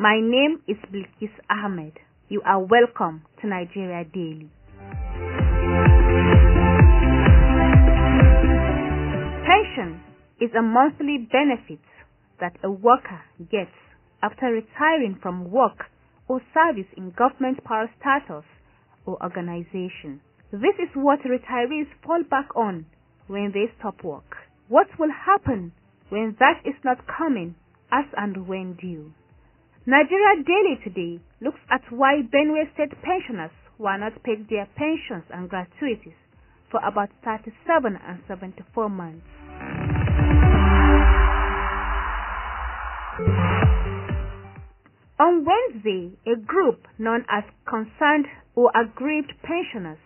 My name is Bilkis Ahmed. You are welcome to Nigeria Daily. Pension is a monthly benefit that a worker gets after retiring from work or service in government parastatals or organization. This is what retirees fall back on when they stop work. What will happen when that is not coming as and when due? Nigeria Daily today looks at why Benue State pensioners were not paid their pensions and gratuities for about 37 and 74 months. On Wednesday, a group known as Concerned or Aggrieved Pensioners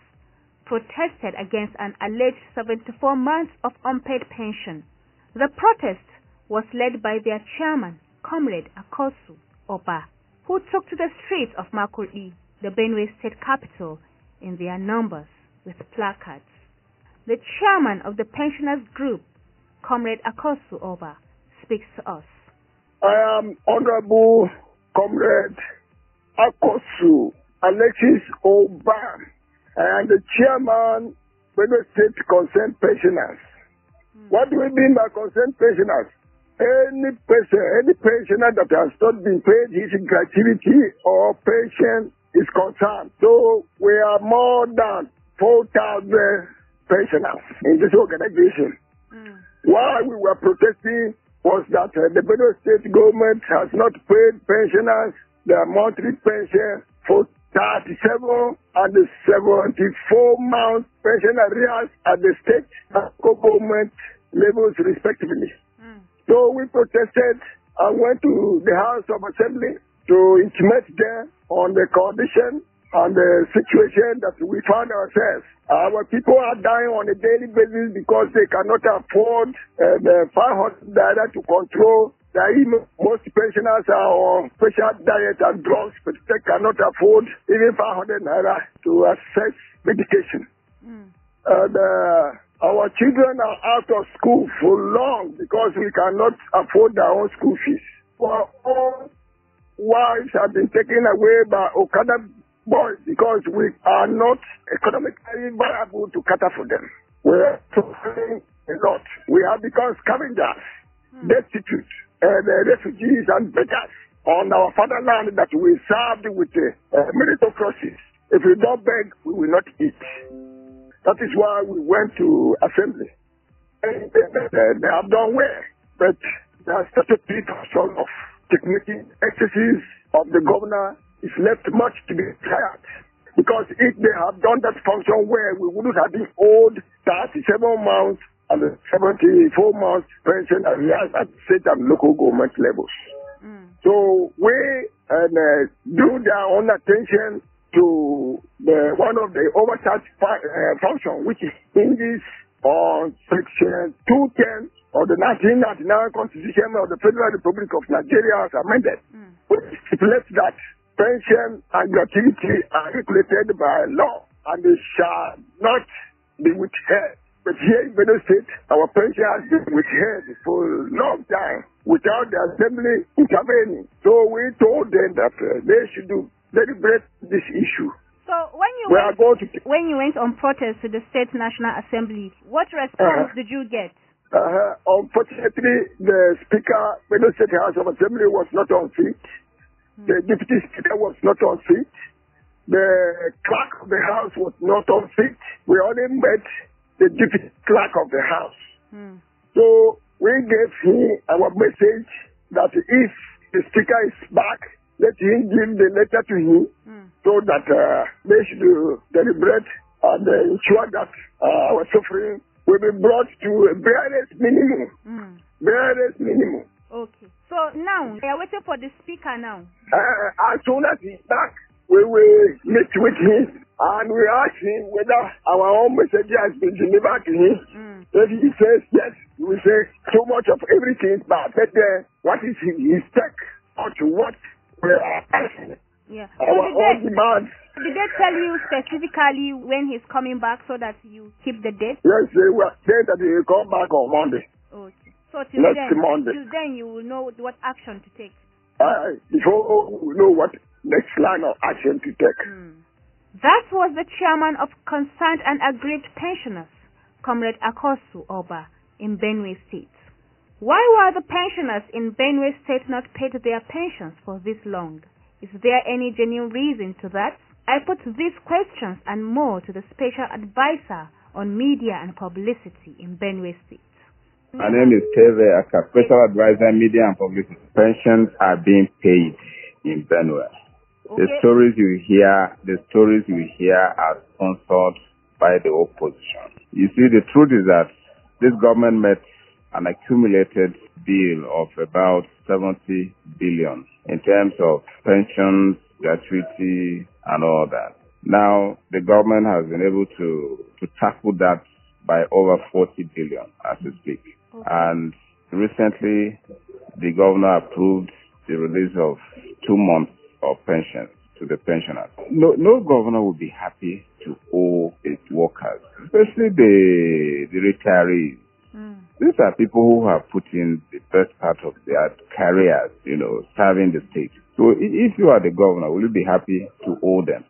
protested against an alleged 74 months of unpaid pension. The protest was led by their chairman, Comrade Akosu Oba, who took to the streets of Makurdi, the Benue state capital, in their numbers with placards. The chairman of the pensioners group, Comrade Akosu Oba, speaks to us. I am Honorable Comrade Akosu Alexis Oba. I am the chairman Benue State Concerned Pensioners. Mm. What do we mean by concerned pensioners? Any person, any pensioner that has not been paid his gratuity or pension is concerned. So we are more than 4,000 pensioners in this organization. Mm. Why we were protesting was that uh, the Benue state government has not paid pensioners their monthly pension for 37 and 74 months pension arrears at the state and government levels respectively. So we protested and went to the House of Assembly to intimate them on the condition and the situation that we found ourselves. Our people are dying on a daily basis because they cannot afford uh, the 500 naira to control emo- most pensioners are on special diet and drugs, but they cannot afford even 500 naira to access medication. Mm. And uh, our children are out of school for long because we cannot afford their own school fees. Our own wives have been taken away by Okada boys because we are not economically viable to cater for them. We are suffering a lot. We have become scavengers, destitute, and uh, refugees and beggars on our fatherland that we served with uh, meritocracy. If we don't beg, we will not eat. That is why we went to assembly. And they, they, they have done well, but they have to treat us all of technical excesses of the governor is left much to be desired. Because if they have done that function well, we wouldn't have been owed 37 months and 74 months pension arrears at state and local government levels. Mm. So we and, uh, drew their own attention to the, one of the fi- uh, function, which is hinges on section 210 of the 1999 Constitution of the Federal Republic of Nigeria as amended, Mm. which stipulates that pension and gratuity are regulated by law and they shall not be withheld. But here in Benue State, our pension has been withheld for a long time without the assembly intervening. So we told them that uh, they should do deliberate this issue. So when you We went, to when you went on protest to the State National Assembly, what response Uh-huh. did you get? Uh, unfortunately, the Speaker, Benue State House of Assembly was not on seat. The Deputy Speaker was not on seat. The Clerk of the House was not on seat. We only met the Deputy Clerk of the House. Mm. So we gave him our message that if the Speaker is back, let him give the letter to him. So that uh, they should uh, deliberate and uh, ensure that uh, our suffering will be brought to a barest minimum. Mm. Barest minimum. Okay. So now we are waiting for the speaker now. Uh, as soon as he's back, we will meet with him and we ask him whether our own message has been delivered to him. Mm. If he says yes, we say so much of everything, but but, uh, what is his, his take or to what we are asking? So Our did they, demands. did they tell you specifically when he's coming back so that you keep the date? Yes, they were saying that he will come back on Monday. Okay. So till Next then, Monday. till then you will know what action to take. uh, before we know what next line of action to take. Hmm. That was the chairman of Concerned and Aggrieved Pensioners, Comrade Akosu Oba, in Benue State. Why were the pensioners in Benue State not paid their pensions for this long? Is there any genuine reason to that? I put these questions and more to the Special Advisor on Media and Publicity in Benue State. My name is Terver Aka, Special Advisor Media and Publicity. Pensions are being paid in Benue. The stories you hear, the stories you hear are sponsored by the opposition. You see, the truth is that this government met an accumulated bill of about 70 billion in terms of pensions, gratuity, and all that. Now, the government has been able to, to tackle that by over 40 billion as we speak. And recently, the governor approved the release of two months of pensions to the pensioners. No, no governor would be happy to owe its workers, especially the, the retirees. Hmm. These are people who have put in the best part of their careers, you know, serving the state. So if you are the governor, will you be happy to owe them?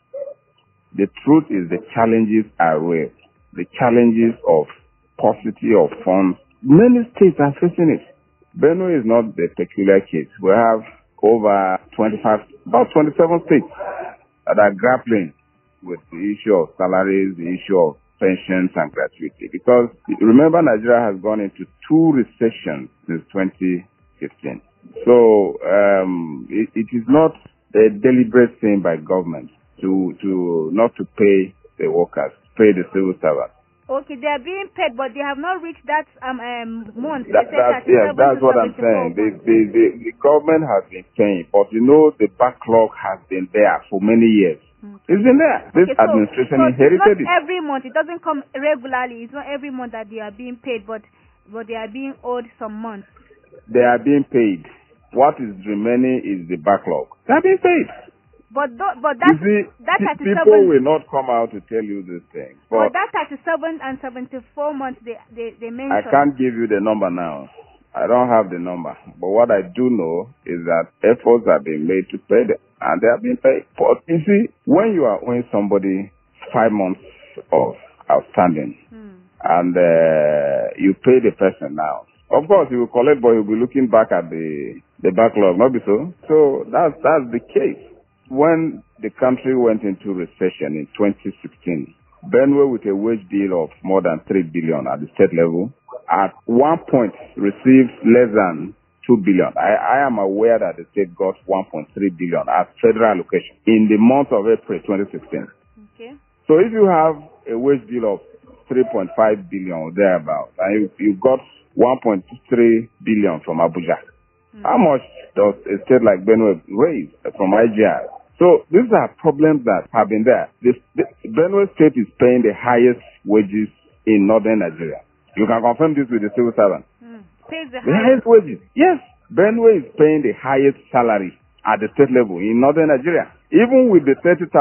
The truth is the challenges are real. The challenges of paucity of funds, many states are facing it. Benue is not the peculiar case. We have over 25, about 27 states that are grappling with the issue of salaries, the issue of pensions and gratuity. Because remember, Nigeria has gone into two recessions since 2015. So um, it, it is not a deliberate thing by government to to not to pay the workers, pay the civil servants. Okay, they are being paid, but they have not reached that um, um month. That, that's, said yeah, that's what I'm saying. The, the, the, the government has been paying, but you know the backlog has been there for many years. It's been there. This Okay, so- administration so inherited it's it. every month. It doesn't come regularly. It's not every month that they are being paid, but but they are being owed some months. They are being paid. What is remaining is the backlog. They are being paid. But tho- but You that see, that pe- 37 people will not come out to tell you these things. but But that 37 and 74 months they they, they I can't give you the number now. I don't have the number. But what I do know is that efforts are being made to pay them. And they are being paid. But you see, when you are owing somebody five months of outstanding Hmm. and uh, you pay the person now, of course he will collect, but he'll be looking back at the the backlog, not be so. So that's that's the case. When the country went into recession in 2016, Benue with a wage bill of more than 3 billion at the state level, at one point received less than 2 billion. I, I am aware that the state got 1.3 billion as federal allocation in the month of April 2016. Okay. So if you have a wage bill of 3.5 billion or thereabouts, and you, you got 1.3 billion from Abuja, how much does a state like Benue raise from IGR? So these are problems that have been there. This, this, Benue State is paying the highest wages in northern Nigeria. You can confirm this with the civil servant. Hmm. Pays the The highest. highest wages. Yes. Benue is paying the highest salary at the state level in northern Nigeria. Even with the 30,000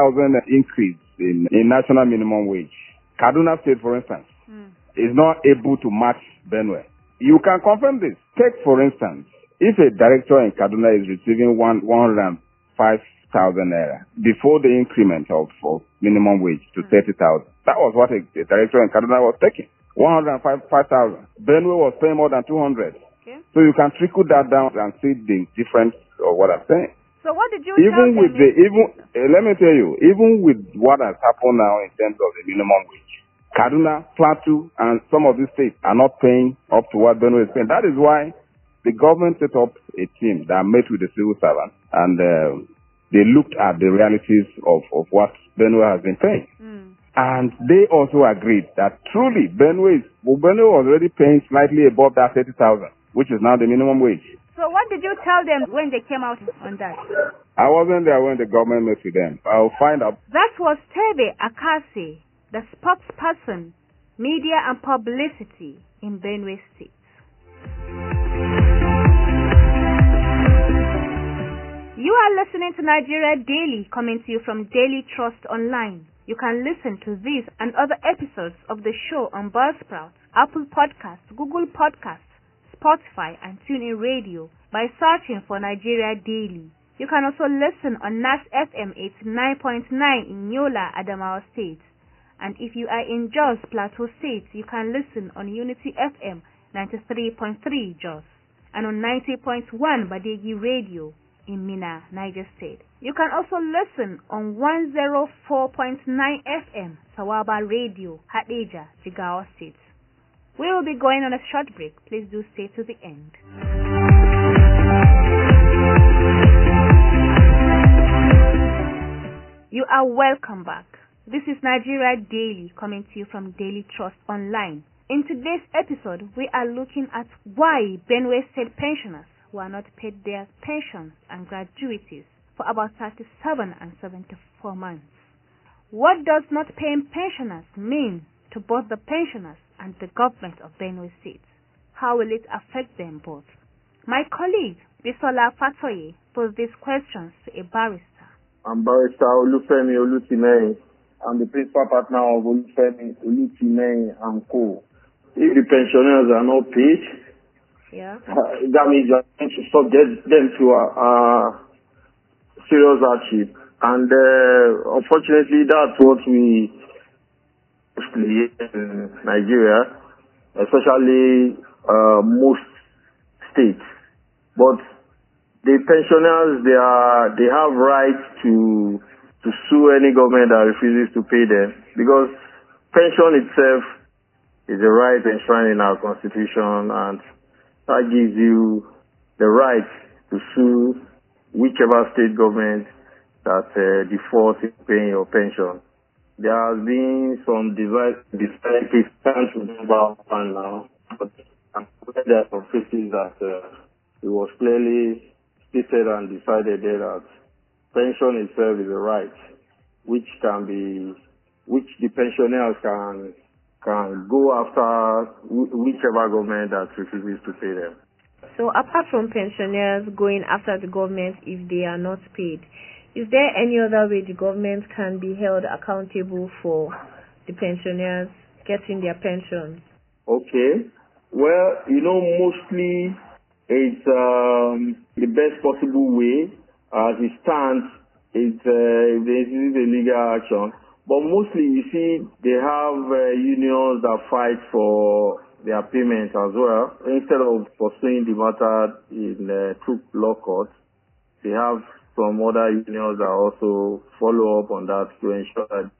increase in, in national minimum wage, Kaduna State, for instance, Hmm. is not able to match Benue. You can confirm this. Take, for instance, if a director in Kaduna is receiving one, 105,000 naira before the increment of, of minimum wage to 30,000, that was what a, a director in Kaduna was taking. 105,000. Benue was paying more than 200. Okay. So you can trickle that down and see the difference of what I'm saying. So what did you Even with the even eh, let me tell you, even with what has happened now in terms of the minimum wage, Kaduna, Plateau, and some of these states are not paying up to what Benue is paying. That is why the government set up a team that met with the civil servants and uh, they looked at the realities of, of what Benue has been paying. Hmm. And they also agreed that truly Benue is, well, Benue was already paying slightly above that 30,000, which is now the minimum wage. So what did you tell them when they came out on that? I wasn't there when the government met with them. I'll find out. That was Terver Akase, the spokesperson, media and publicity in Benue State. You are listening to Nigeria Daily coming to you from Daily Trust Online. You can listen to these and other episodes of the show on Buzzsprout, Apple Podcasts, Google Podcasts, Spotify, and TuneIn Radio, by searching for Nigeria Daily. You can also listen on NAS FM 89.9 in Yola, Adamawa State. And if you are in Jos Plateau State, you can listen on Unity FM 93.3 Jos and on 90.1 Badegi Radio in Minna, Niger State. You can also listen on 104.9 FM Sawaba Radio, Hadejia, Jigawa State. We will be going on a short break. Please do stay to the end. You are welcome back. This is Nigeria Daily coming to you from Daily Trust Online. In today's episode, we are looking at why Benue State pensioners who are not paid their pensions and gratuities for about 37 and 74 months. What does not paying pensioners mean to both the pensioners and the government of Benue State? How will it affect them both? My colleague, Bisola Fatoye, posed these questions to a barrister. I'm barrister Olufemi Olutimei. I'm the principal partner of Olufemi, Olutimei and Co. If the pensioners are not paid, yeah. uh, that means you are going to subject them to a, a serious hardship. And uh, unfortunately, that's what we mostly in Nigeria, especially uh, most states. But the pensioners, they are they have rights to to sue any government that refuses to pay them because pension itself is a right enshrined in our constitution and that gives you the right to sue whichever state government that uh, defaults in paying your pension. There has been some device disparities can't remember one now, but there are some cases that uh, it was clearly stated and decided there that pension itself is a right which can be, which the pensioners can can go after whichever government that refuses to pay them. So apart from pensioners going after the government if they are not paid, is there any other way the government can be held accountable for the pensioners getting their pensions? Okay. Well, you know, mostly it's um, the best possible way as it stands it's uh, this is a legal action. But mostly, you see, they have uh, unions that fight for their payment as well. Instead of pursuing the matter in uh, through law court, they have some other unions that also follow up on that to ensure that.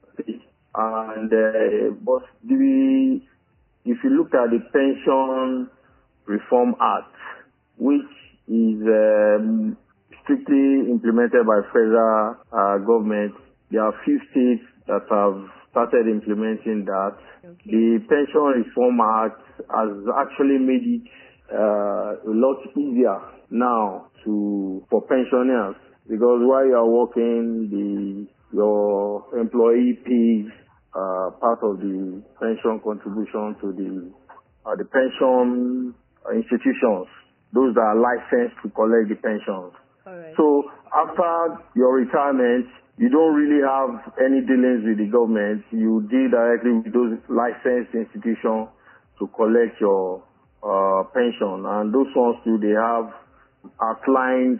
And uh, but the if you look at the Pension Reform Act, which is um, strictly implemented by federal uh, government. There are few states that have started implementing that. Okay. The Pension Reform Act has actually made it uh, a lot easier now to for pensioners because while you are working, the your employee pays uh, part of the pension contribution to the uh, the pension institutions, those that are licensed to collect the pensions. So after your retirement, you don't really have any dealings with the government. You deal directly with those licensed institutions to collect your uh, pension, and those ones too they have outlined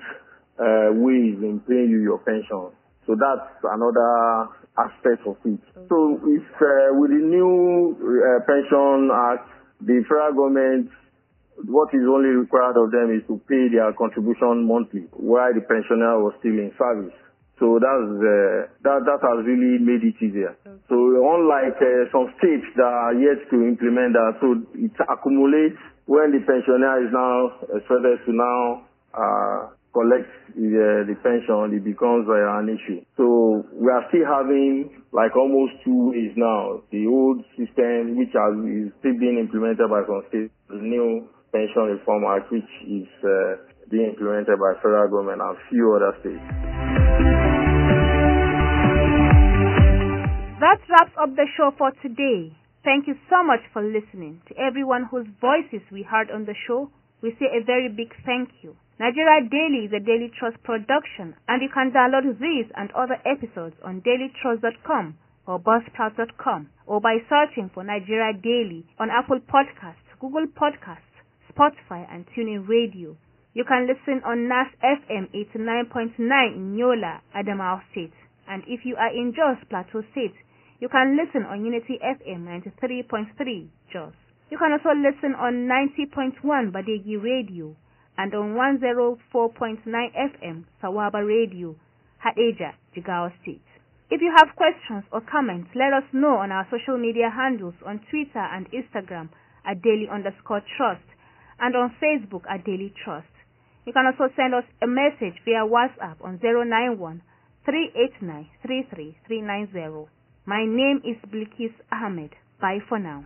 uh, ways in paying you your pension. So that's another aspect of it. So if uh, with the new uh, pension act, the federal government what is only required of them is to pay their contribution monthly while the pensioner was still in service. So that's uh, that that has really made it easier. So unlike uh, some states that are yet to implement that, so it accumulates when the pensioner is now expected to now uh, collect the, the pension, it becomes uh, an issue. So we are still having like almost two ways now. The old system, which has, is still being implemented by some states, the new Pension Reform Act, which is uh, being implemented by federal government and few other states. That wraps up the show for today. Thank you so much for listening. To everyone whose voices we heard on the show, we say a very big thank you. Nigeria Daily is a Daily Trust production, and you can download these and other episodes on dailytrust.com or buzzsprout.com or by searching for Nigeria Daily on Apple Podcasts, Google Podcasts, Spotify, and TuneIn Radio. You can listen on NAS FM 89.9 in Yola, Adamawa State. And if you are in Jos Plateau State, you can listen on Unity FM 93.3 Jos. You can also listen on 90.1 Badegi Radio and on 104.9 FM Sawaba Radio, Hadejia, Jigawa State. If you have questions or comments, let us know on our social media handles on Twitter and Instagram at daily underscore trust and on Facebook at daily trust. You can also send us a message via WhatsApp on 091 389 33390. My name is Bilkis Ahmed. Bye for now.